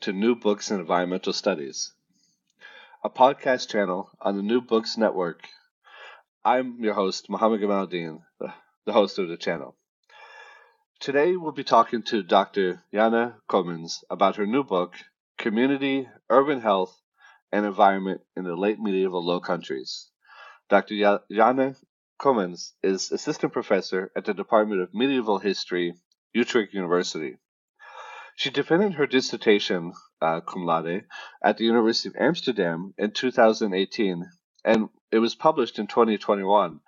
to New Books in Environmental Studies, a podcast channel on the New Books Network. I'm your host, Mohamed Gamal-Eldin, the, host of the channel. Today we'll be talking to Dr. Janna Coomans about her new book, Community, Urban Health, and Environment in the Late Medieval Low Countries. Dr. Janna Coomans is assistant professor at the Department of Medieval History, Utrecht University. She defended her dissertation uh, cum laude at the University of Amsterdam in 2018, and it was published in 2021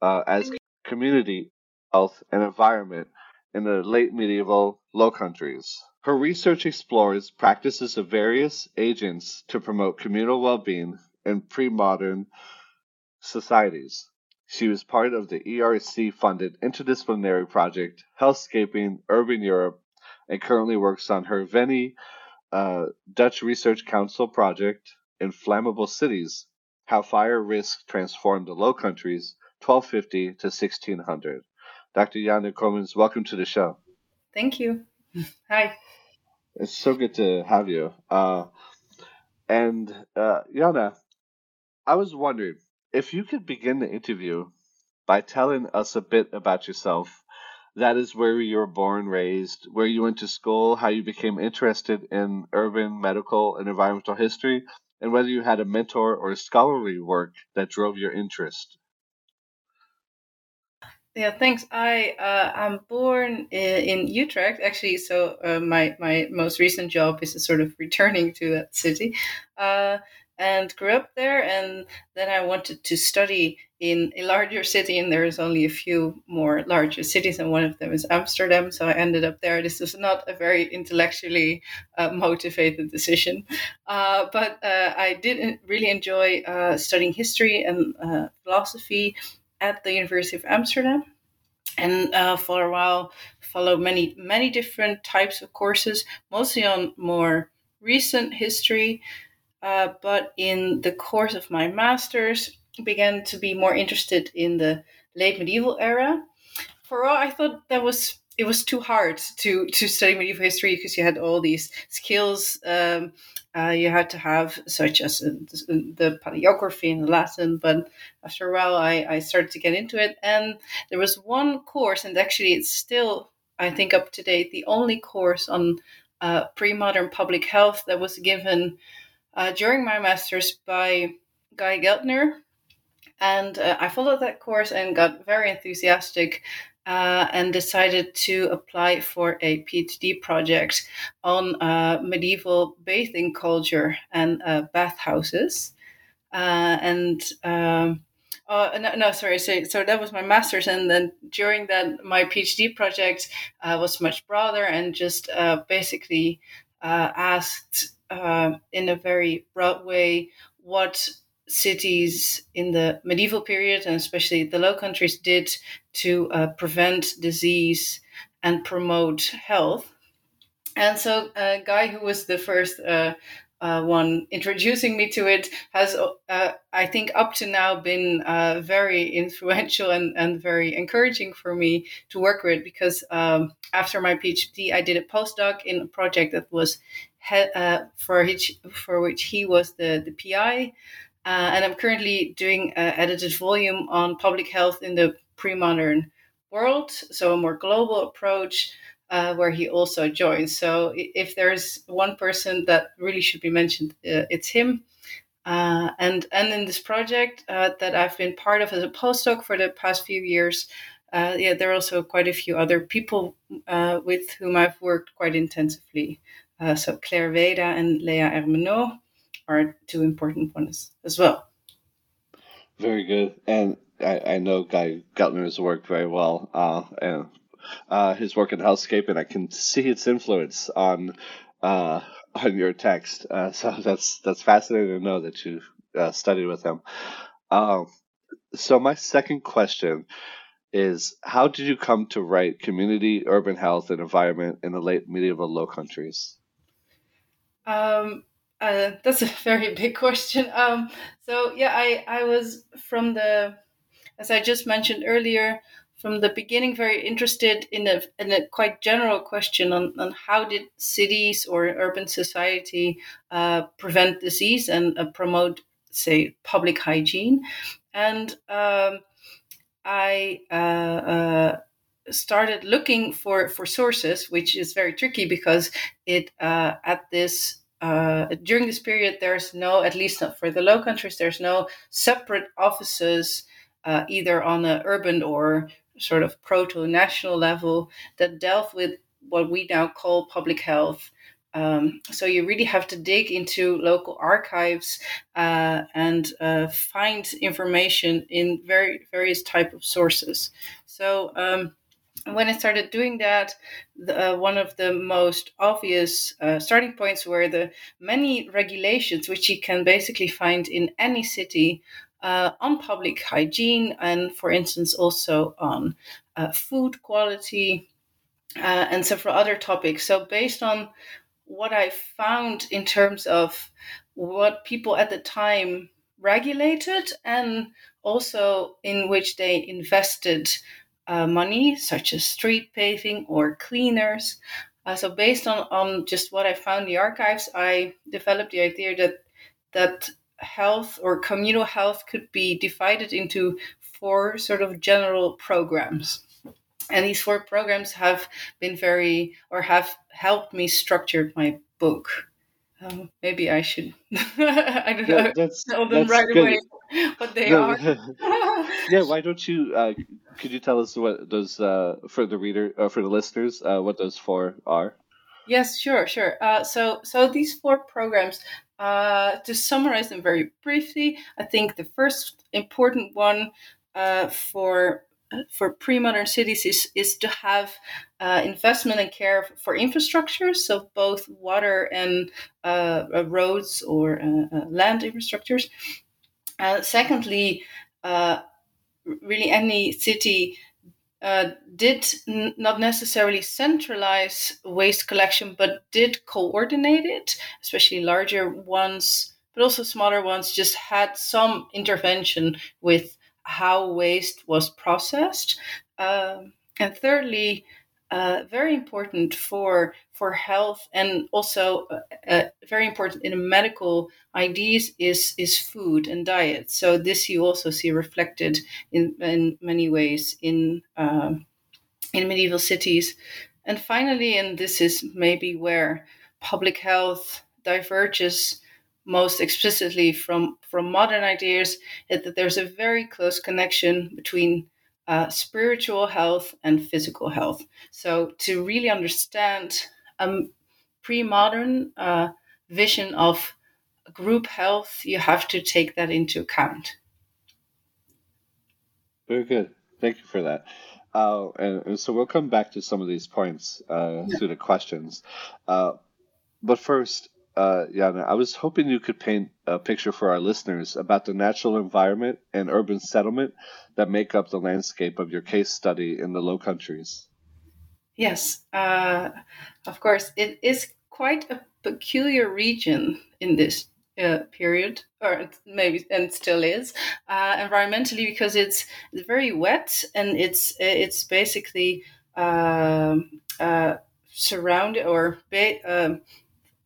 uh, as Community, Health, and Environment in the Late Medieval Low Countries. Her research explores practices of various agents to promote communal well being in pre modern societies. She was part of the ERC funded interdisciplinary project Healthscaping Urban Europe and currently works on her Veni uh, Dutch Research Council project, Inflammable Cities How Fire Risk Transformed the Low Countries, 1250 to 1600. Dr. Janna Coomans, welcome to the show. Thank you. Hi. It's so good to have you. Uh, and uh, Janna, I was wondering if you could begin the interview by telling us a bit about yourself that is where you were born, raised, where you went to school, how you became interested in urban, medical, and environmental history, and whether you had a mentor or scholarly work that drove your interest. Yeah, thanks. I uh, I'm born in, in Utrecht, actually. So uh, my my most recent job is sort of returning to that city. Uh, and grew up there. And then I wanted to study in a larger city, and there's only a few more larger cities, and one of them is Amsterdam. So I ended up there. This was not a very intellectually uh, motivated decision, uh, but uh, I did really enjoy uh, studying history and uh, philosophy at the University of Amsterdam. And uh, for a while, followed many many different types of courses, mostly on more recent history, uh, but in the course of my master's, began to be more interested in the late medieval era. For all, I thought that was it was too hard to to study medieval history because you had all these skills um, uh, you had to have, such as uh, the paleography in Latin. But after a while, I, I started to get into it, and there was one course, and actually, it's still I think up to date, the only course on uh, pre-modern public health that was given uh, during my master's by Guy Geltner. And uh, I followed that course and got very enthusiastic uh, and decided to apply for a PhD project on uh, medieval bathing culture and uh, bathhouses. Uh, and um, uh, no, no, sorry. So, so that was my master's, and then during that, my PhD project uh, was much broader and just uh, basically asked uh, in a very broad way what cities in the medieval period and especially the Low Countries did to uh, prevent disease and promote health. And so, a guy who was the first uh, uh, one introducing me to it has, uh, I think, up to now been uh, very influential and, and very encouraging for me to work with because um, after my PhD, I did a postdoc in a project that was uh, for, which, for which he was the, the PI. Uh, and I'm currently doing an edited volume on public health in the pre modern world, so a more global approach uh, where he also joins. So if there's one person that really should be mentioned, uh, it's him. Uh, and and in this project uh, that I've been part of as a postdoc for the past few years, uh, yeah, there are also quite a few other people uh, with whom I've worked quite intensively. So Claire Weeda and Leah Ermenot are two important ones as well. Very good, and I, I know Guy Geltner's work very well, and uh, his work in healthscape, and I can see its influence on uh, on your text. Uh, so that's that's fascinating to know that you uh, studied with him. Um, so my second question is, how did you come to write community, urban health, and environment in the late medieval Low Countries? Um, uh, that's a very big question. Um, so yeah, I I was from the, as I just mentioned earlier, from the beginning very interested in a, in a quite general question on, on how did cities or urban society uh, prevent disease and uh, promote, say, public hygiene. And um, I uh, uh started looking for, for sources, which is very tricky because it uh, at this uh, during this period, there's no, at least not for the Low Countries, there's no separate offices uh, either on an urban or sort of proto national level that dealt with what we now call public health. Um, so you really have to dig into local archives uh, and uh, find information in very various type of sources. So um, when I started doing that, the, uh, one of the most obvious uh, starting points were the many regulations which you can basically find in any city uh, on public hygiene and, for instance, also on uh, food quality uh, and several other topics. So, based on what I found in terms of what people at the time regulated and also in which they invested uh, money, such as street paving or cleaners. Uh, so, based on, on just what I found in the archives, I developed the idea that that health or communal health could be divided into four sort of general programs. And these four programs have been very, or have helped me structure my book. Um, maybe I should, I don't know, that's, tell them right good. away what they no, are. yeah, why don't you, uh, could you tell us what those, uh, for the reader, uh, for the listeners, uh, what those four are? Yes, sure, sure. Uh, so, so these four programs uh, to summarize them very briefly, I think the first important one uh, for for pre-modern cities is, is to have uh, investment and care for infrastructure, so both water and uh, uh, roads or uh, land infrastructures. secondly, really any city uh, did n- not necessarily centralize waste collection, but did coordinate it, especially larger ones, but also smaller ones, just had some intervention with how waste was processed. Uh, and thirdly, uh, very important for for health and also uh, uh, very important in medical ideas is is food and diet. So this you also see reflected in in many ways in um, in medieval cities. And finally, and this is maybe where public health diverges most explicitly from from modern ideas, is that there's a very close connection between uh, spiritual health and physical health. So, to really understand a pre modern uh, vision of group health, you have to take that into account. Very good. Thank you for that. Uh, and, and, so we'll come back to some of these points uh, yeah. through the questions. Uh, but first, uh, I was hoping you could paint a picture for our listeners about the natural environment and urban settlement that make up the landscape of your case study in the Low Countries. Yes, uh, of course. It is quite a peculiar region in this uh, period, or maybe and still is uh, environmentally because it's very wet and it's it's basically um, uh, surrounded or ba- um,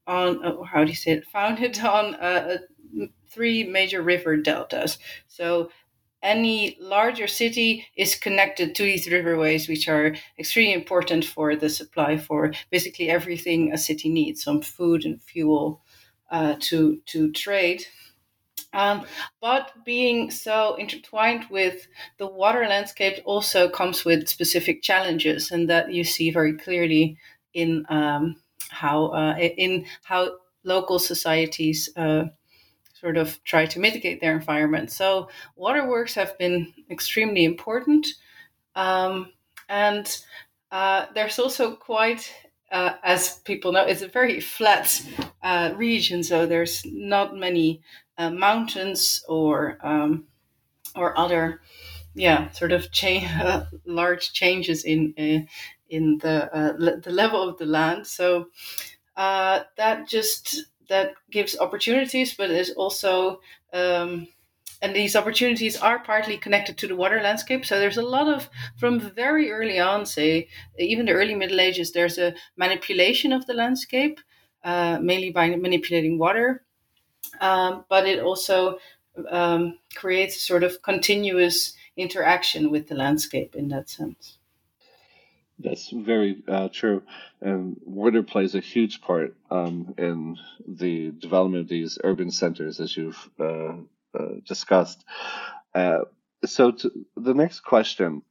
on uh, how do you say it founded on uh, three major river deltas. So any larger city is connected to these riverways, which are extremely important for the supply for basically everything a city needs, some food and fuel uh, to to trade. Um, but being so intertwined with the water landscape also comes with specific challenges, and that you see very clearly in um, how uh, in how local societies uh, sort of try to mitigate their environment. So waterworks have been extremely important, um, and uh, there's also quite, uh, as people know, it's a very flat uh, region. So there's not many uh, mountains or um, or other, yeah, sort of cha- large changes in uh, in the le- the level of the land. So that just that gives opportunities, but is also um, and these opportunities are partly connected to the water landscape. So there's a lot of from very early on, say even the early Middle Ages, there's a manipulation of the landscape, uh, mainly by manipulating water, um, but it also um, creates a sort of continuous interaction with the landscape in that sense. That's very uh, true, and water plays a huge part um, in the development of these urban centers, as you've uh, uh, discussed. Uh, so, the next question.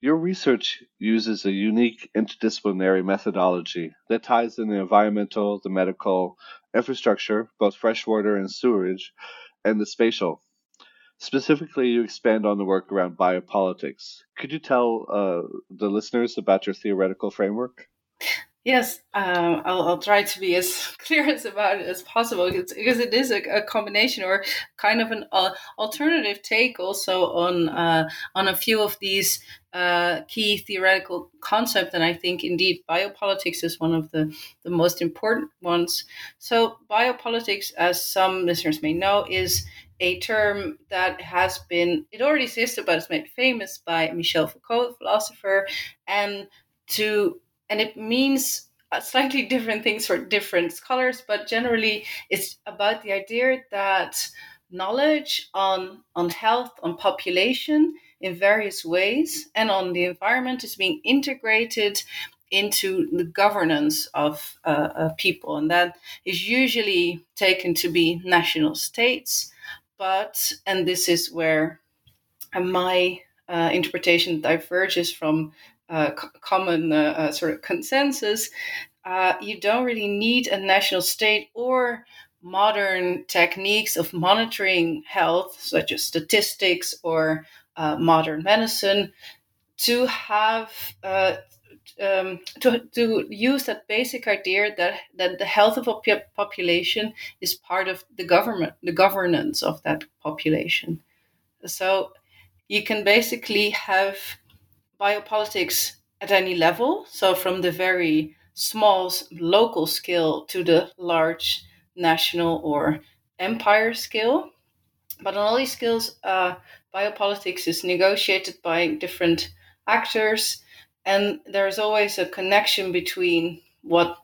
Your research uses a unique interdisciplinary methodology that ties in the environmental, the medical, infrastructure, both freshwater and sewerage, and the spatial. Specifically, you expand on the work around biopolitics. Could you tell uh, the listeners about your theoretical framework? Yes, um, I'll, I'll, try to be as clear as about it as possible because, because it is a, a, combination or kind of an uh, alternative take also on uh, on a few of these uh, key theoretical concepts, and I think indeed biopolitics is one of the, the most important ones. So, biopolitics, as some listeners may know, is a term that has been it already existed but it's made famous by Michel Foucault, philosopher, and to and it means slightly different things for different scholars, but generally it's about the idea that knowledge on on health, on population in various ways, and on the environment is being integrated into the governance of uh, uh, people, and that is usually taken to be national states but and this is where my uh, interpretation diverges from uh, common uh, uh, sort of consensus. Uh, you don't really need a national state or modern techniques of monitoring health, such as statistics or uh, modern medicine, to have um, to, to use that basic idea that, that the health of a population is part of the government, the governance of that population. So you can basically have biopolitics at any level. So from the very small local scale to the large national or empire scale. But on all these scales, uh, biopolitics is negotiated by different actors and there's always a connection between what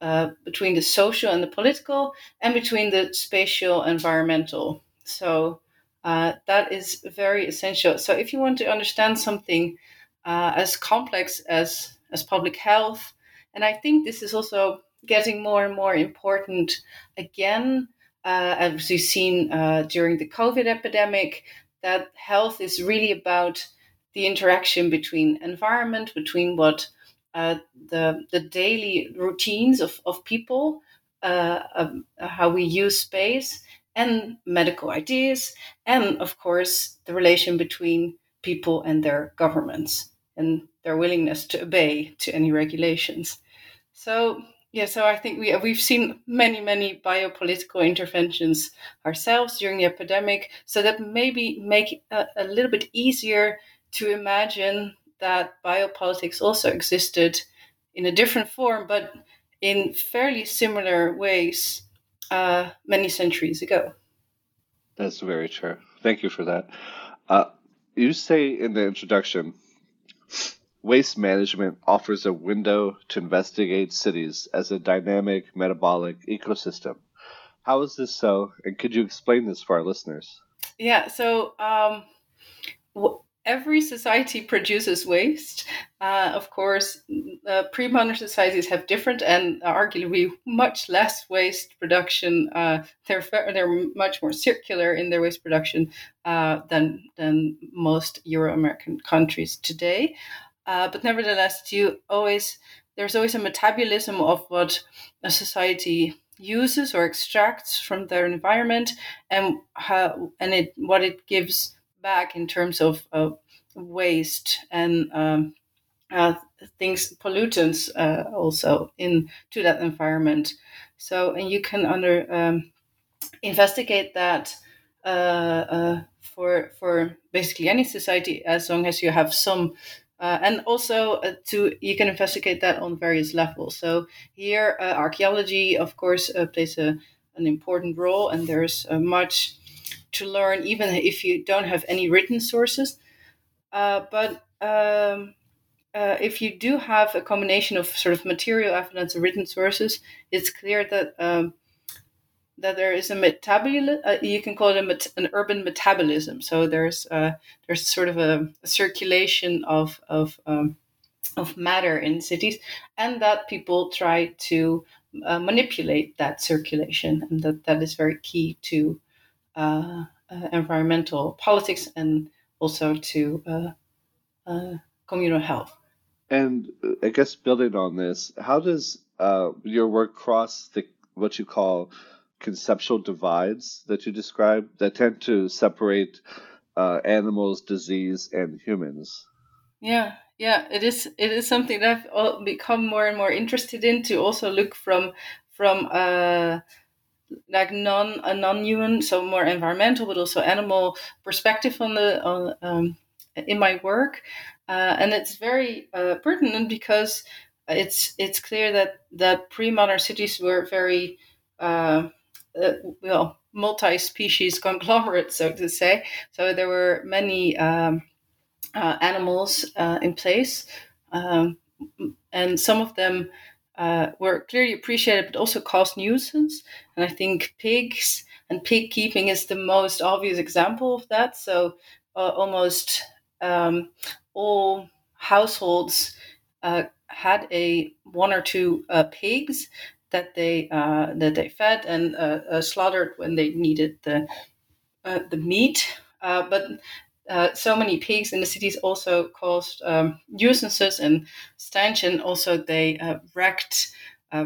uh, between the social and the political and between the spatial environmental. So uh, that is very essential. So if you want to understand something uh, as complex as as public health and i think this is also getting more and more important again uh, as we've seen uh, during the covid epidemic that health is really about the interaction between environment, between what uh, the the daily routines of of people, uh, um, how we use space, and medical ideas, and of course the relation between people and their governments and their willingness to obey to any regulations. So yeah, so I think we we've seen many many biopolitical interventions ourselves during the epidemic, so that maybe make a, a little bit easier to imagine that biopolitics also existed in a different form, but in fairly similar ways uh, many centuries ago. That's very true. Thank you for that. Uh, you say in the introduction Waste management offers a window to investigate cities as a dynamic metabolic ecosystem. How is this so, and could you explain this for our listeners? Yeah, so um, every society produces waste. Uh, of course, uh, pre-modern societies have different and arguably much less waste production. Uh, they're they're much more circular in their waste production uh, than than most Euro-American countries today. Uh, but nevertheless, you always there's always a metabolism of what a society uses or extracts from their environment, and how and it what it gives back in terms of uh, waste and um, uh, things pollutants uh, also into that environment. So and you can under um, investigate that uh, uh, for for basically any society as long as you have some uh, and also uh, to you can investigate that on various levels. So here, uh, archaeology, of course, uh, plays a, an important role, and there's uh, much to learn, even if you don't have any written sources. Uh, but um, if you do have a combination of sort of material evidence and written sources, it's clear that um, that there is a metabolism. Uh, you can call it met- an urban metabolism. So there's uh, there's sort of a, a circulation of of um, of matter in cities, and that people try to uh, manipulate that circulation, and that that is very key to uh, uh, environmental politics and also to uh, communal health. And I guess building on this, how does your work cross the what you call conceptual divides that you describe that tend to separate uh, animals, disease, and humans. Yeah, yeah, it is. It is something that I've become more and more interested in to also look from from uh, like non a non human, so more environmental, but also animal perspective on the on um, in my work, uh, and it's very uh, pertinent because it's it's clear that that pre modern cities were very uh, uh, well multi-species conglomerate, so to say. So there were many um, uh, animals uh, in place, um, and some of them uh, were clearly appreciated, but also caused nuisance. And I think pigs and pig keeping is the most obvious example of that. So uh, almost um, all households uh, had a one or two pigs that they uh, that they fed and uh, uh, slaughtered when they needed the uh, the meat. Uh, but uh, so many pigs in the cities also caused um, nuisances and stench, and also they wrecked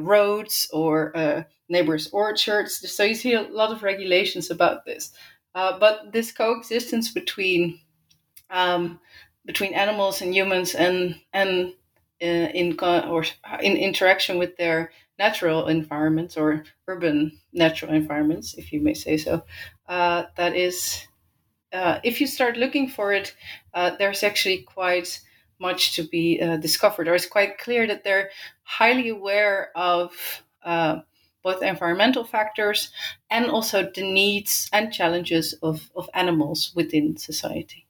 roads or neighbors' orchards. So you see a lot of regulations about this. but this coexistence between um, between animals and humans and and in or in interaction with their natural environments or urban natural environments, if you may say so. Uh, that is, uh, if you start looking for it, uh, there's actually quite much to be uh, discovered, or it's quite clear that they're highly aware of uh, both environmental factors and also the needs and challenges of, of animals within society.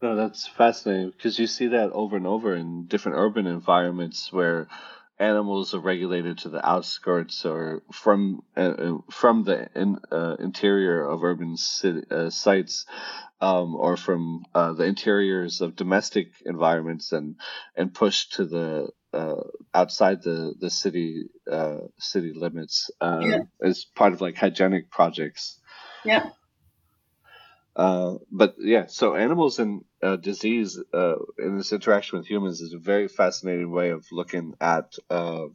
No, that's fascinating because you see that over and over in different urban environments where animals are regulated to the outskirts or from uh, uh, from the in, uh, interior of urban city, uh, sites um, or from uh, the interiors of domestic environments and and pushed to the uh, outside the the city city limits yeah. as part of like hygienic projects. Yeah. Uh, but yeah, so animals and uh, disease uh, in this interaction with humans is a very fascinating way of looking at uh,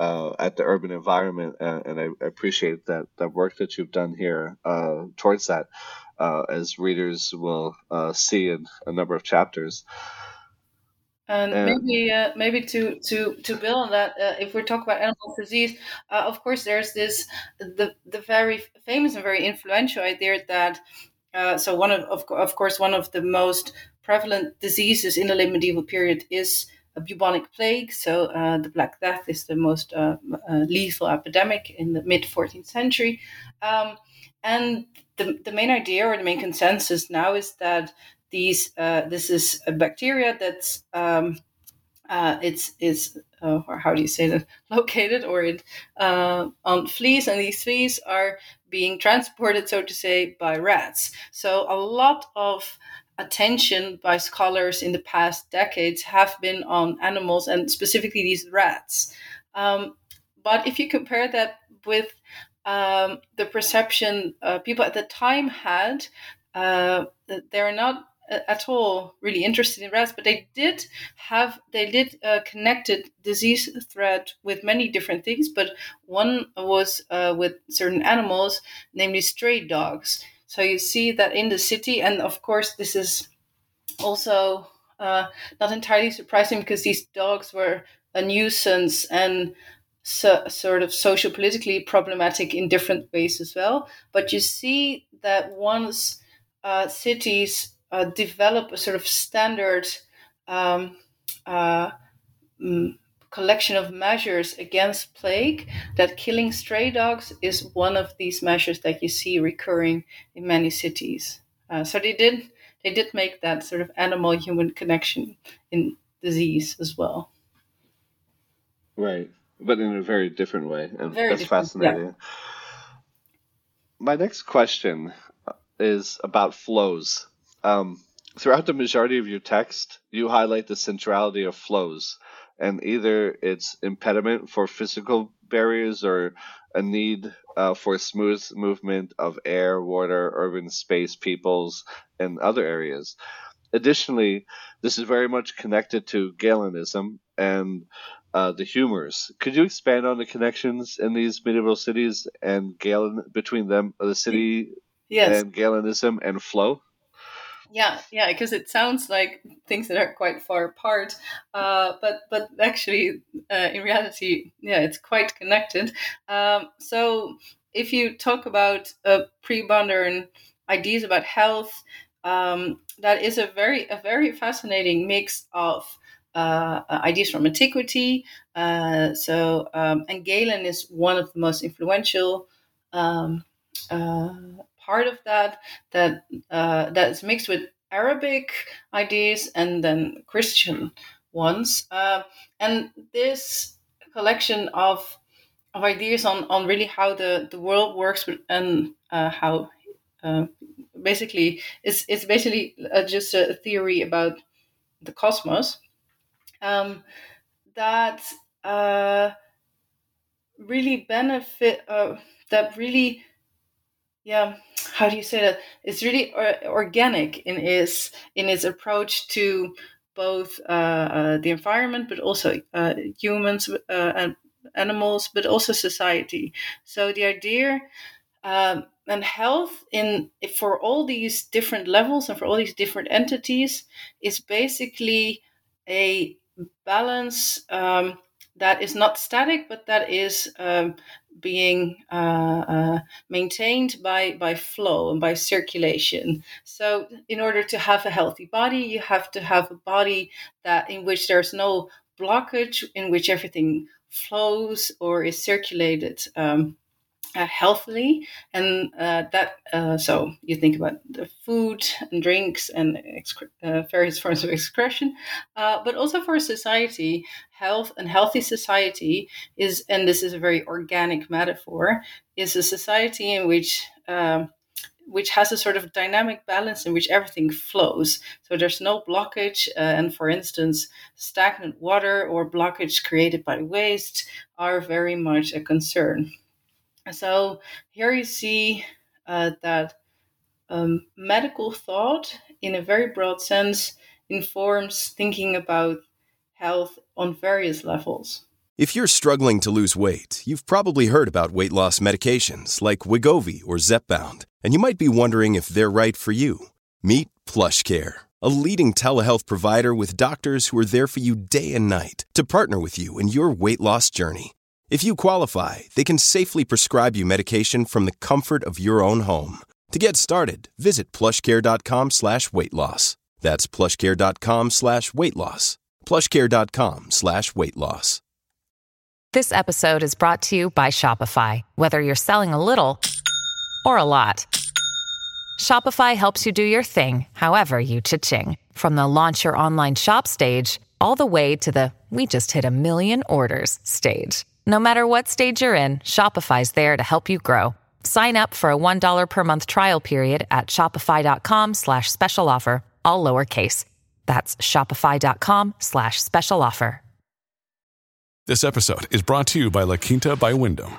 uh, at the urban environment, and I, I, appreciate that that work that you've done here towards that, as readers will see in a number of chapters. And uh, maybe uh, maybe to to to build on that, uh, if we talk about animal disease, uh, of course there's this the the very famous and very influential idea that uh, so one of, of of course one of the most prevalent diseases in the late medieval period is a bubonic plague. So uh, the Black Death is the most lethal epidemic in the mid 14th century, um, and the the main idea or the main consensus now is that these uh, this is a bacteria that's um, uh, it's is uh, or how do you say that? Located or it uh, on fleas and these fleas are being transported so to say by rats. So a lot of attention by scholars in the past decades have been on animals and specifically these rats. Um, but if you compare that with um, the perception uh, people at the time had uh, they're not at all really interested in rats, but they did have they did uh, connected disease threat with many different things. But one was uh, with certain animals, namely stray dogs. So you see that in the city, and of course this is also uh, not entirely surprising because these dogs were a nuisance and so, sort of social politically problematic in different ways as well. But you see that once uh, cities uh, develop a sort of standard um, uh, mm, collection of measures against plague, that killing stray dogs is one of these measures that you see recurring in many cities. Uh, so they did they did make that sort of animal human connection in disease as well. Right, but in a very different way, and very that's fascinating. Yeah. My next question is about flows. Um, throughout the majority of your text, you highlight the centrality of flows and either its impediment for physical barriers or a need uh, for smooth movement of air, water, urban space, peoples, and other areas. Additionally, this is very much connected to Galenism and uh, the humors. Could you expand on the connections in these medieval cities and Galen between them, the city yes. and Galenism and flow? Yeah, yeah, because it sounds like things that are quite far apart, uh, but but actually, uh, in reality, yeah, it's quite connected. Um, so if you talk about uh, pre-modern ideas about health, um, that is a very a very fascinating mix of uh, ideas from antiquity. Uh, so, um, and Galen is one of the most influential um, uh, part of that that uh, that is mixed with Arabic ideas and then Christian ones. Uh, and this collection of of ideas on, on really how the, the world works and uh, how uh, basically it's it's basically uh, just a theory about the cosmos um, that uh, really benefit uh, that really yeah how do you say that? It's really organic in its in its approach to both uh, uh, the environment but also uh, humans uh, and animals but also society. So the idea um, and health in for all these different levels and for all these different entities is basically a balance um, that is not static but that is um, being uh, uh, maintained by by flow and by circulation. So, in order to have a healthy body, you have to have a body that in which there's no blockage, in which everything flows or is circulated um, uh, healthily and uh, that uh, so you think about the food and drinks and excre- uh, various forms of excretion uh, but also for society health and healthy society is and this is a very organic metaphor is a society in which um, which has a sort of dynamic balance in which everything flows. So there's no blockage. Uh, and for instance, stagnant water or blockage created by waste are very much a concern. So here you see uh, that um, medical thought, in a very broad sense, informs thinking about health on various levels. If you're struggling to lose weight, you've probably heard about weight loss medications like Wegovy or Zepbound, and you might be wondering if they're right for you. Meet PlushCare a leading telehealth provider with doctors who are there for you day and night to partner with you in your weight loss journey. If you qualify, they can safely prescribe you medication from the comfort of your own home. To get started, visit plushcare.com slash weight loss. That's plushcare.com slash weight loss. Plushcare.com slash weight loss. This episode is brought to you by Shopify. Whether you're selling a little or a lot, Shopify helps you do your thing, however you cha-ching. From the launch your online shop stage, all the way to the we just hit a million orders stage. No matter what stage you're in, Shopify's there to help you grow. Sign up for a $1 per month trial period at shopify.com slash special offer, all lowercase. That's shopify.com slash special offer. This episode is brought to you by La Quinta by Wyndham.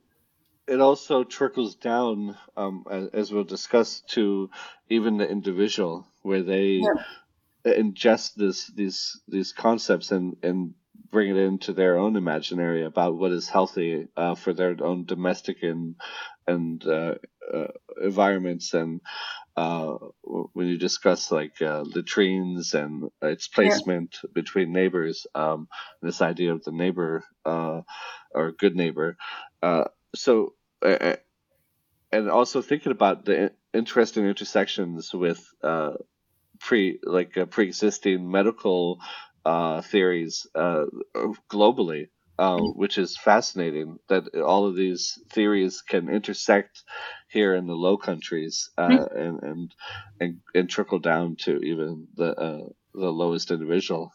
it also trickles down, um, as, we'll discuss, to even the individual, where they yeah. ingest this these these concepts and and bring it into their own imaginary about what is healthy uh, for their own domestic and and uh, uh, environments and uh, when you discuss like uh, latrines and its placement yeah. between neighbors, um, this idea of the neighbor uh, or good neighbor. Uh, so, and also thinking about the interesting intersections with uh, pre like uh, pre-existing medical uh, theories uh, globally. Mm-hmm. which is fascinating that all of these theories can intersect here in the Low Countries uh, mm-hmm. and, and, and and trickle down to even the uh, the lowest individual.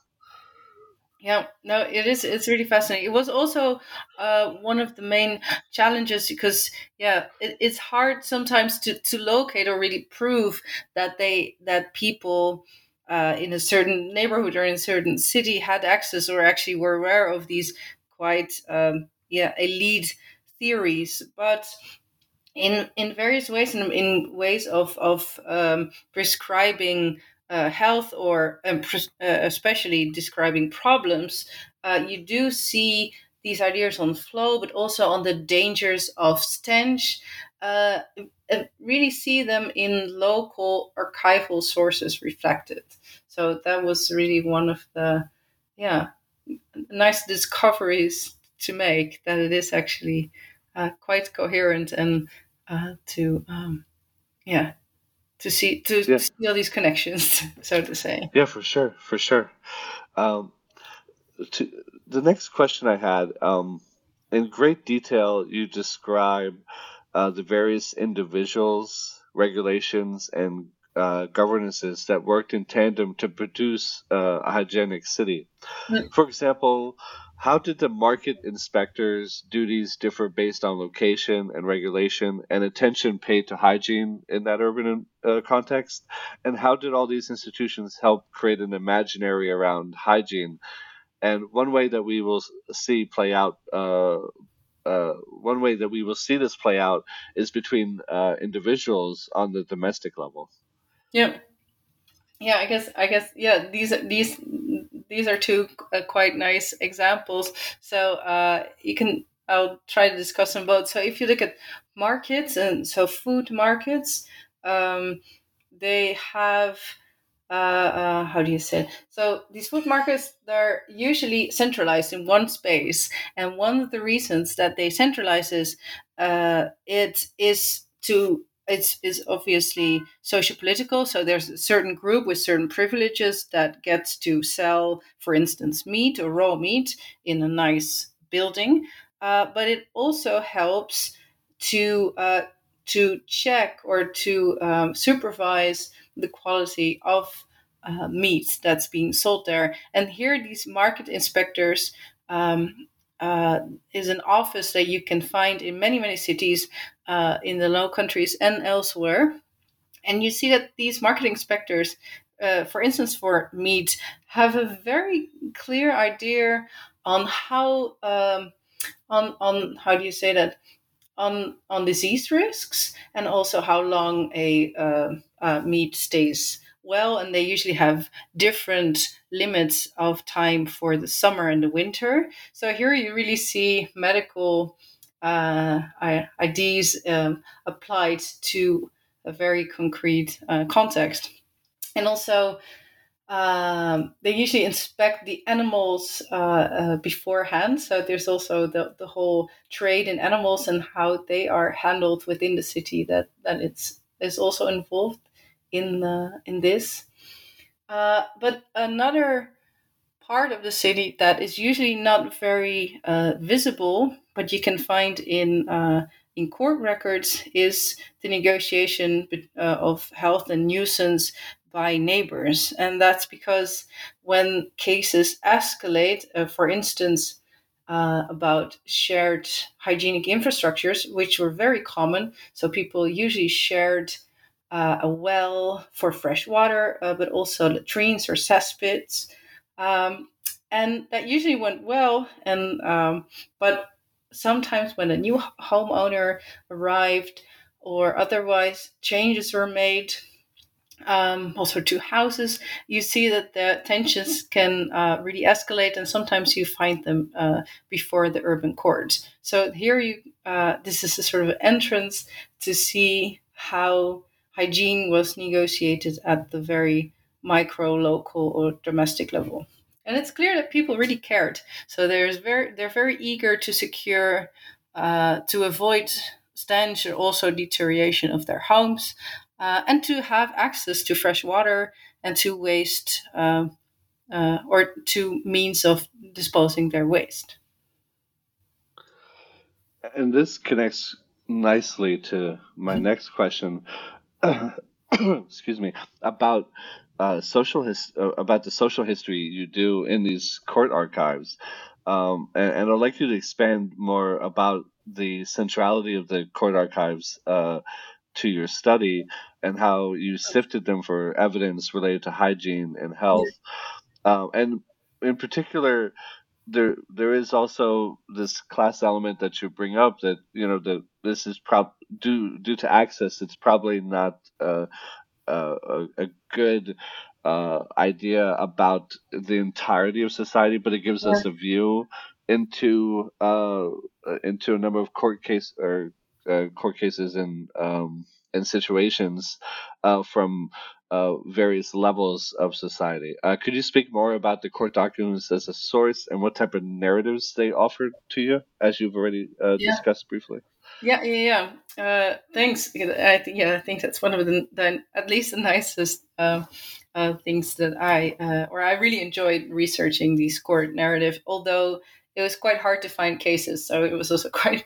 Yeah, no, it is. It's really fascinating. It was also uh, one of the main challenges because, yeah, it, it's hard sometimes to, to locate or really prove that they that people uh, in a certain neighborhood or in a certain city had access or actually were aware of these quite um, yeah elite theories. But in in various ways and in ways of of um, prescribing uh, health or um, uh, especially describing problems, uh, you do see these ideas on flow, but also on the dangers of stench. Uh, really see them in local archival sources reflected. So that was really one of the yeah nice discoveries to make that it is actually uh, quite coherent and uh, to um, yeah to see to yeah. see all these connections, so to say. Yeah, for sure, for sure. Um, to, the next question I had, um, in great detail, you describe uh, the various individuals, regulations, and uh, governances that worked in tandem to produce uh, a hygienic city. For example, how did the market inspectors' duties differ based on location and regulation and attention paid to hygiene in that urban uh, context? And how did all these institutions help create an imaginary around hygiene? And one way that we will see play out, uh, uh, one way that we will see this play out is between uh, individuals on the domestic level. Yeah, yeah. I guess. I guess. Yeah. These these these are two uh, quite nice examples. So uh, you can I'll try to discuss them both. So if you look at markets and so food markets, um, they have uh, uh, how do you say it? So these food markets they're usually centralized in one space, and one of the reasons that they centralize is uh, it is to it's is obviously socio-political so there's a certain group with certain privileges that gets to sell for instance meat or raw meat in a nice building. Uh, but it also helps to uh, to check or to um, supervise the quality of uh, meat that's being sold there. And here these market inspectors um, uh, is an office that you can find in many many cities uh, in the Low Countries and elsewhere. And you see that these market inspectors, uh, for instance, for meat, have a very clear idea on how um, on on how do you say that? On on disease risks and also how long a uh, uh, meat stays well. And they usually have different limits of time for the summer and the winter. So here you really see medical uh, ideas um, applied to a very concrete uh, context and also um, they usually inspect the animals uh, uh, beforehand. So there's also the, the whole trade in animals and how they are handled within the city that, that it's is also involved in the, in this. Uh, but another part of the city that is usually not very uh, visible, but you can find in uh, in court records, is the negotiation uh, of health and nuisance by neighbors. And that's because when cases escalate, uh, for instance, uh, about shared hygienic infrastructures, which were very common, so people usually shared uh, a well for fresh water, uh, but also latrines or cesspits. Um, and that usually went well. And um, but sometimes when a new homeowner arrived or otherwise changes were made, um, also to houses, you see that the tensions can uh, really escalate, and sometimes you find them uh, before the urban court. So here, you uh, this is a sort of entrance to see how hygiene was negotiated at the very micro, local, or domestic level. And it's clear that people really cared. So there's very they're very eager to secure uh, to avoid stench and also deterioration of their homes uh, and to have access to fresh water and to waste uh, uh, or to means of disposing their waste. And this connects nicely to my mm-hmm. next question. excuse me about uh, social his- uh, about the social history you do in these court archives, um, and, and, I'd like you to expand more about the centrality of the court archives uh, to your study and how you sifted them for evidence related to hygiene and health. Um, and in particular, there there is also this class element that you bring up that you know that this is prob due due to access. It's probably not uh, uh, a, a good uh, idea about the entirety of society, but it gives yeah. us a view into uh, into a number of court case or uh, court cases and um, and situations uh, from uh, various levels of society. Uh, could you speak more about the court documents as a source and what type of narratives they offer to you, as you've already uh, yeah. discussed briefly? Yeah, yeah, yeah. Uh, thanks. I think yeah, I think that's one of the, the at least the nicest um, things that I or I really enjoyed researching these court narrative, although it was quite hard to find cases, so it was also quite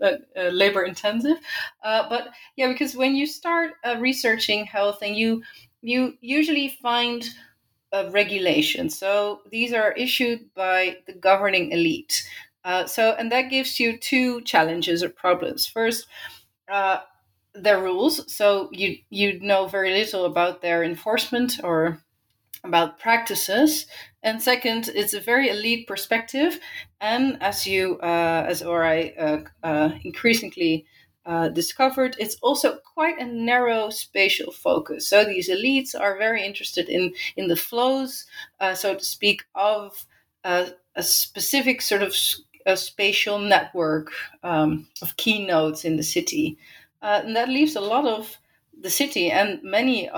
uh, uh, labor intensive. Uh, but yeah, because when you start uh, researching health, and you you usually find uh, regulations. So these are issued by the governing elite. Uh, so and that gives you two challenges or problems. First. their rules, so you you know very little about their enforcement or about practices and second it's a very elite perspective and as you uh, as or i uh, uh, increasingly uh, discovered it's also quite a narrow spatial focus so these elites are very interested in in the flows uh, so to speak of uh, a specific sort of a spatial network um, of keynotes in the city and that leaves a lot of the city and many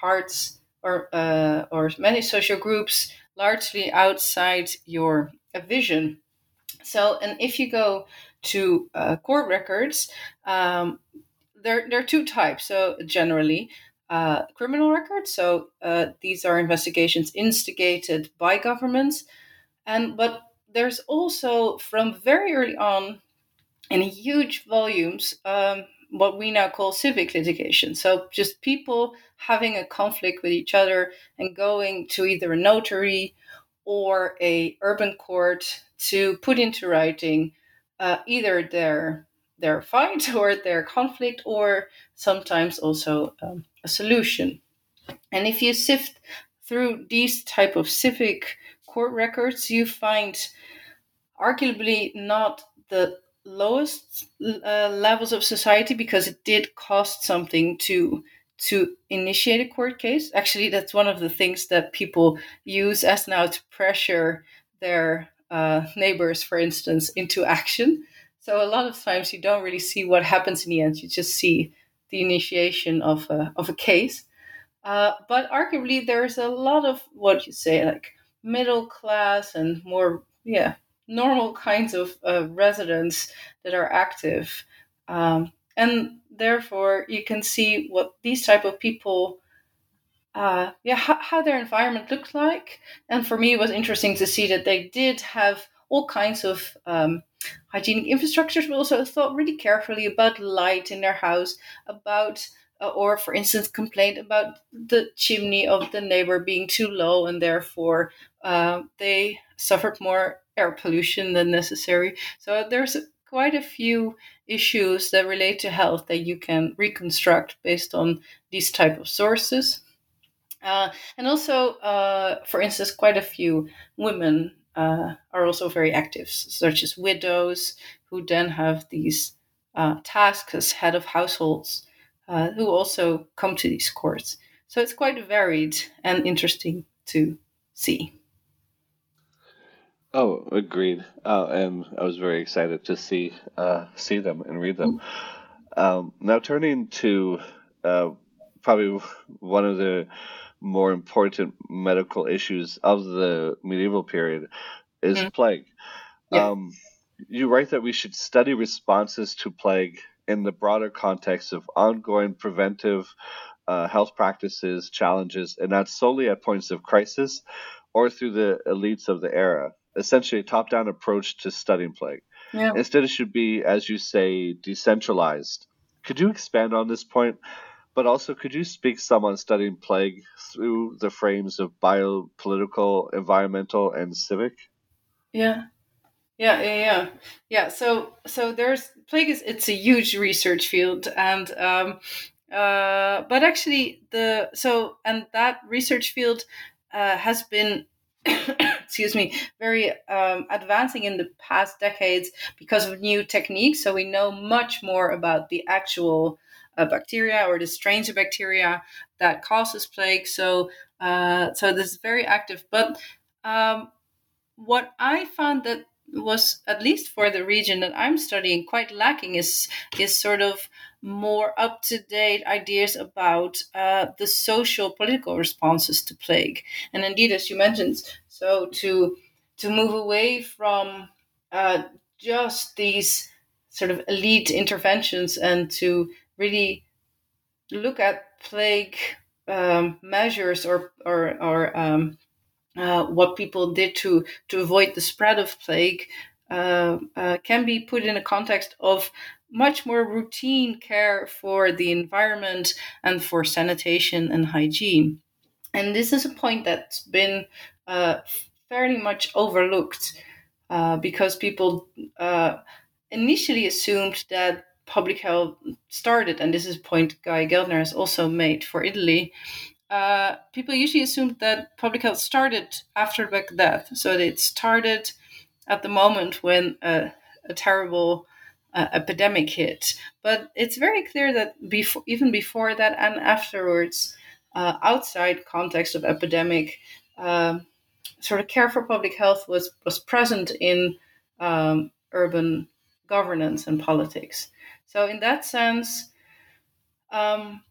parts or uh, or many social groups largely outside your vision. So, and if you go to uh, court records, um, there there are two types. So generally. Uh, criminal records, so uh, these are investigations instigated by governments, and but there's also from very early on, in huge volumes, um, what we now call civic litigation. So just people having a conflict with each other and going to either a notary or a urban court to put into writing uh, either their their fight or their conflict or sometimes also um, a solution. And if you sift through these type of civic court records, you find arguably not the lowest uh, levels of society because it did cost something to to initiate a court case. Actually, that's one of the things that people use as now to pressure their uh, neighbors, for instance, into action. So a lot of times you don't really see what happens in the end. You just see the initiation of a, of a case. Uh, but arguably, there's a lot of what you say, like middle class and more, yeah, normal kinds of uh, residents that are active. Um, and therefore, you can see what these type of people uh, yeah, how, how, their environment looked like. And for me, it was interesting to see that they did have all kinds of um, hygienic infrastructures, but also thought really carefully about light in their house, about or for instance complained about the chimney of the neighbor being too low and therefore uh, they suffered more air pollution than necessary. So there's quite a few issues that relate to health that you can reconstruct based on these type of sources. Uh, and also uh, for instance quite a few women uh, are also very active, such as widows who then have these uh, tasks as head of households uh, who also come to these courts. So it's quite varied and interesting to see. Oh, agreed. Uh, and I was very excited to see uh, see them and read them. Um, now turning to uh, probably one of the more important medical issues of the medieval period is mm-hmm. plague. Yeah. Um, you write that we should study responses to plague in the broader context of ongoing preventive uh, health practices, challenges, and not solely at points of crisis or through the elites of the era. Essentially, a top down approach to studying plague. Yeah. Instead, it should be, as you say, decentralized. Could you expand on this point? But also, could you speak some on studying plague through the frames of biopolitical, environmental, and civic? Yeah. Yeah, yeah, yeah, yeah. So, so there's plague is it's a huge research field, and um, uh, but actually the so and that research field uh, has been excuse me, very um, advancing in the past decades because of new techniques. So we know much more about the actual uh, bacteria or the strains of bacteria that causes plague. So, uh, so this is very active. But um, what I found that was at least for the region that I'm studying quite lacking is is sort of more up to date ideas about uh, the social political responses to plague. And indeed, as you mentioned, so to to move away from uh, just these sort of elite interventions and to really look at plague um, measures or or, or um, uh, what people did to to avoid the spread of plague uh, uh, can be put in a context of much more routine care for the environment and for sanitation and hygiene. And this is a point that's been uh, fairly much overlooked uh, because people initially assumed that public health started, and this is a point Guy Geltner has also made for Italy, uh, people usually assume that public health started after Death. So it started at the moment when a, a terrible uh, epidemic hit. But it's very clear that before, even before that and afterwards, uh, outside context of epidemic, um, sort of care for public health was was present in um, urban governance and politics. So in that sense. Um,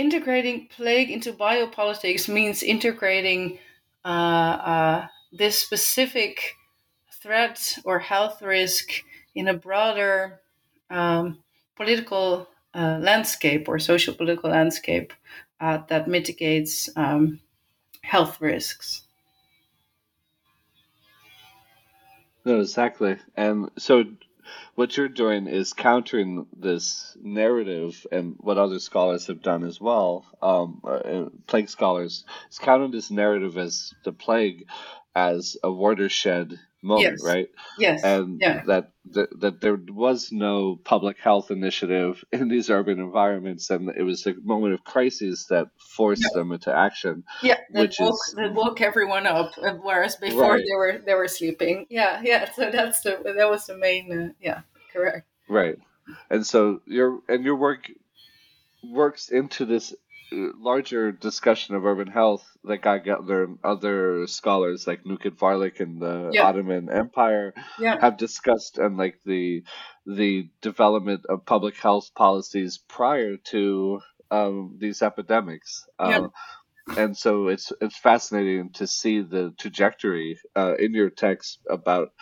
integrating plague into biopolitics means integrating uh, uh, this specific threat or health risk in a broader um, political uh, landscape or social political landscape uh, that mitigates um, health risks. No, exactly. And so what you're doing is countering this narrative and what other scholars have done as well um, uh, plague scholars is countering this narrative as the plague as a watershed moment, Yes. right? Yes. And yeah. that, that that there was no public health initiative in these urban environments, and it was a moment of crisis that forced them into action. Yeah, that which woke, is- that woke everyone up, uh, whereas before Right. they were they were sleeping. Yeah, yeah. So that's the that was the main. Uh, yeah, correct. Right. And so your and your work works into this uh, larger discussion of urban health that got together and other scholars like Nukhet Varlik and the Yeah. Ottoman Empire Yeah. have discussed and like the the development of public health policies prior to um, these epidemics. Yeah. Um, and so it's it's fascinating to see the trajectory uh, in your text about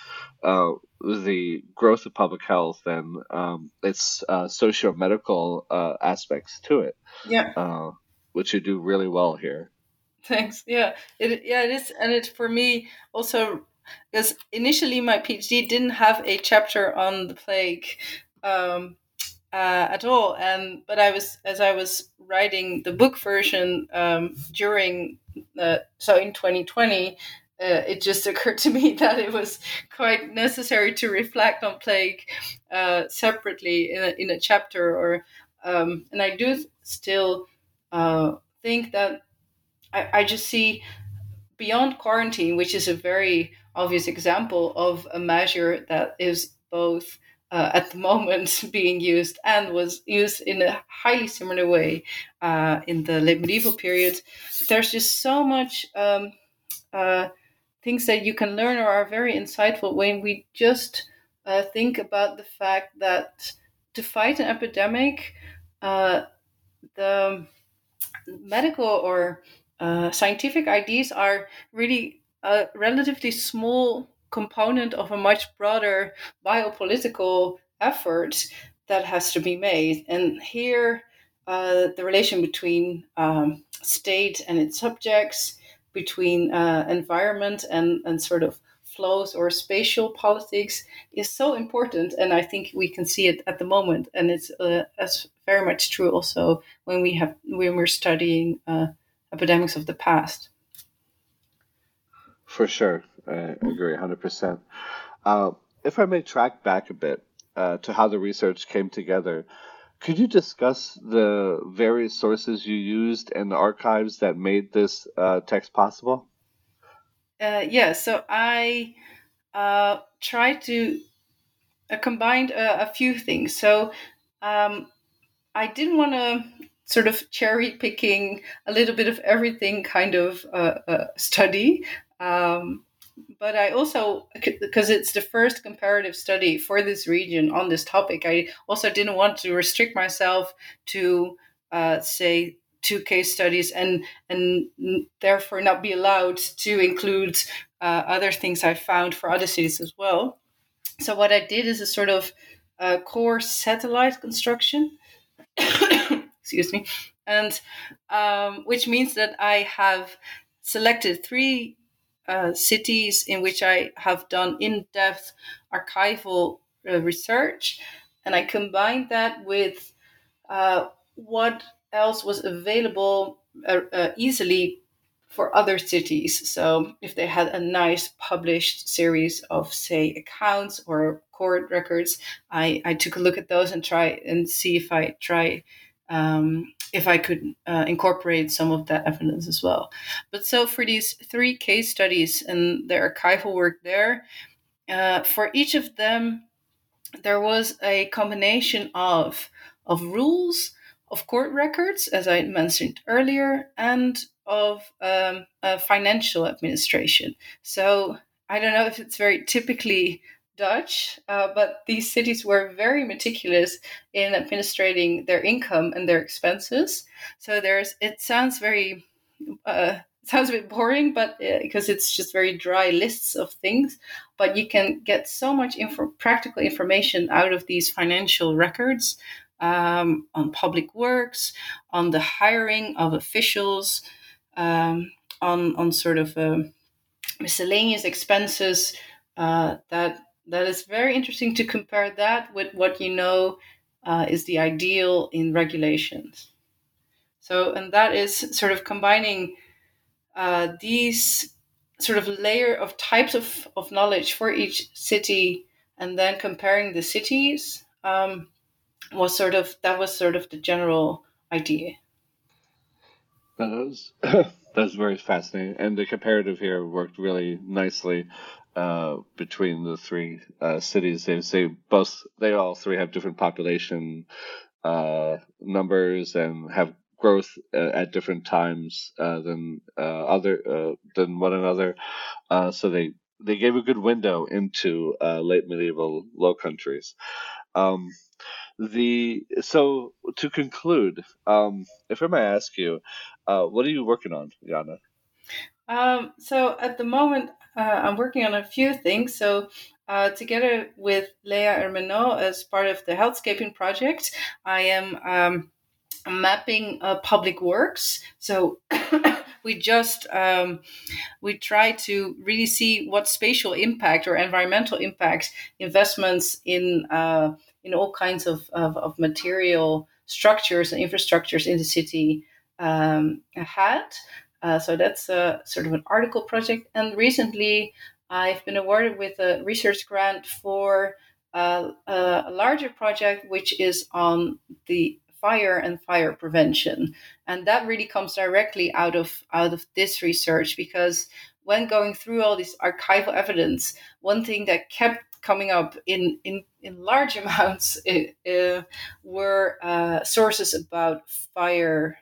uh, the growth of public health and um, its uh, socio-medical uh, aspects to it, Yeah. uh, which you do really well here. Thanks. Yeah. It yeah it is, and it's for me also because initially my PhD didn't have a chapter on the plague um, uh, at all, and but I was as I was writing the book version um, during uh, so in 2020. Uh, it just occurred to me that it was quite necessary to reflect on plague uh, separately in a, in a chapter, or um, and I do still uh, think that I, I just see beyond quarantine, which is a very obvious example of a measure that is both uh, at the moment being used and was used in a highly similar way uh, in the late medieval period. There's just so much um, uh, things that you can learn or are very insightful when we just uh, think about the fact that to fight an epidemic, uh, the medical or uh, scientific ideas are really a relatively small component of a much broader biopolitical effort that has to be made. And here, uh, the relation between um, state and its subjects, between uh, environment and, and sort of flows or spatial politics is so important. And I think we can see it at the moment. And it's uh, as very much true also when we have when we're studying uh, epidemics of the past. For sure, I agree 100%. Uh, if I may track back a bit uh, to how the research came together, could you discuss the various sources you used and the archives that made this uh, text possible? Uh, yeah, so I uh, tried to uh, combined a, a few things. So um, I didn't want to sort of cherry picking a little bit of everything kind of uh, uh, study. Um, but I also, because it's the first comparative study for this region on this topic, I also didn't want to restrict myself to, uh, say, two case studies and and therefore not be allowed to include uh, other things I found for other cities as well. So what I did is a sort of uh, core satellite construction. Excuse me, and um, which means that I have selected three uh, cities in which I have done in-depth archival uh, research, and I combined that with uh, what else was available uh, uh, easily for other cities. So if they had a nice published series of, say, accounts or court records, I, I took a look at those and try and see if I try um, if I could uh, incorporate some of that evidence as well. But so for these three case studies and the archival work there, uh, for each of them, there was a combination of of rules of court records, as I mentioned earlier, and of um, financial administration. So I don't know if it's very typically Dutch, uh, but these cities were very meticulous in administrating their income and their expenses. So there's, it sounds very, uh, sounds a bit boring, but uh, because it's just very dry lists of things, but you can get so much info- practical information out of these financial records um, on public works, on the hiring of officials, um, on on sort of uh, miscellaneous expenses. Uh, that that is very interesting to compare that with what you know uh, is the ideal in regulations. So, and that is sort of combining uh, these sort of layer of types of, of knowledge for each city and then comparing the cities um, was sort of that was sort of the general idea. That was that's very fascinating. And the comparative here worked really nicely uh, between the three uh, cities they say both they all three have different population uh, numbers and have growth uh, at different times uh, than other than one another. So they they gave a good window into late medieval Low Countries. Um, the so to conclude, um, if I may ask you, what are you working on, Janna? Um, so at the moment, I'm working on a few things. So uh, together with Leah Hermenault as part of the Healthscaping project, I am um, mapping uh, public works. So we just um, we try to really see what spatial impact or environmental impact investments in uh, in all kinds of, of, of, material structures and infrastructures in the city um, had. Uh, so that's a, sort of an article project. And recently, I've been awarded with a research grant for uh, a larger project, which is on the fire and fire prevention and that really comes directly out of out of this research because when going through all this archival evidence one thing that kept coming up in in, in large amounts uh, were uh, sources about fire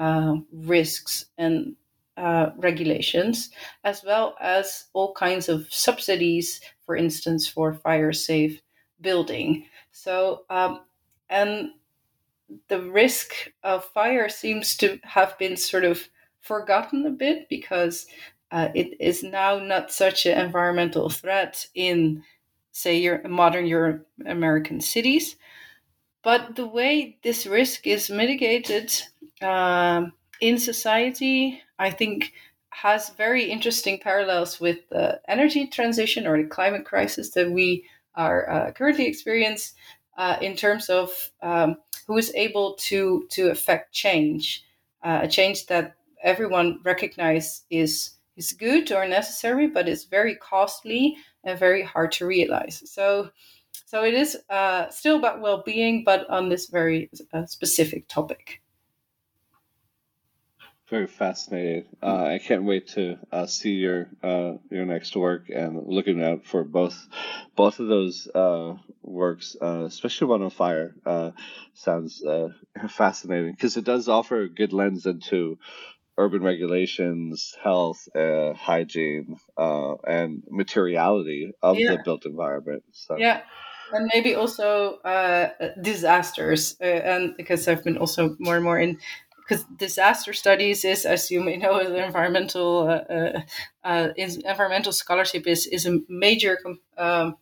uh, risks and uh, regulations, as well as all kinds of subsidies, for instance, for fire safe building. So, um, and the risk of fire seems to have been sort of forgotten a bit because uh, it is now not such an environmental threat in, say, your modern Europe American cities. But the way this risk is mitigated um, in society, I think, has very interesting parallels with the energy transition or the climate crisis that we are uh, currently experiencing uh, in terms of um, who is able to to affect change, uh, a change that everyone recognizes is is good or necessary, but it's very costly and very hard to realize. So, so it is uh, still about well-being, but on this very uh, specific topic very fascinating. Uh, I can't wait to uh, see your uh, your next work and looking out for both both of those uh, works, uh, especially one on fire. Uh, sounds fascinating because it does offer a good lens into urban regulations, health, hygiene, and materiality of yeah. the built environment. So. Yeah and maybe also uh, disasters uh, and because i've been also more and more in because disaster studies is, as you may know, environmental uh, uh, uh environmental scholarship is is a major um,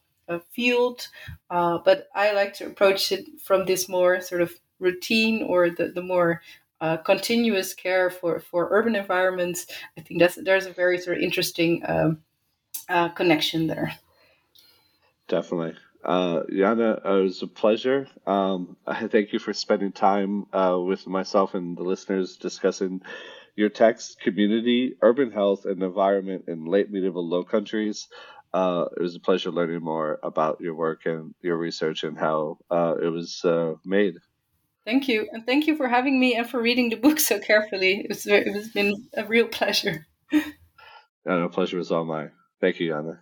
field, uh, but I like to approach it from this more sort of routine or the the more uh, continuous care for for urban environments. I think that's there's a very sort of interesting um, connection there. Definitely. Uh, Janna, uh, it was a pleasure. Um, I thank you for spending time uh, with myself and the listeners discussing your text, community, urban health, and environment in late medieval Low Countries. Uh, it was a pleasure learning more about your work and your research and how uh, it was uh, made. Thank you, and thank you for having me and for reading the book so carefully. It was it has been a real pleasure. yeah, no pleasure was all mine. Thank you, Janna.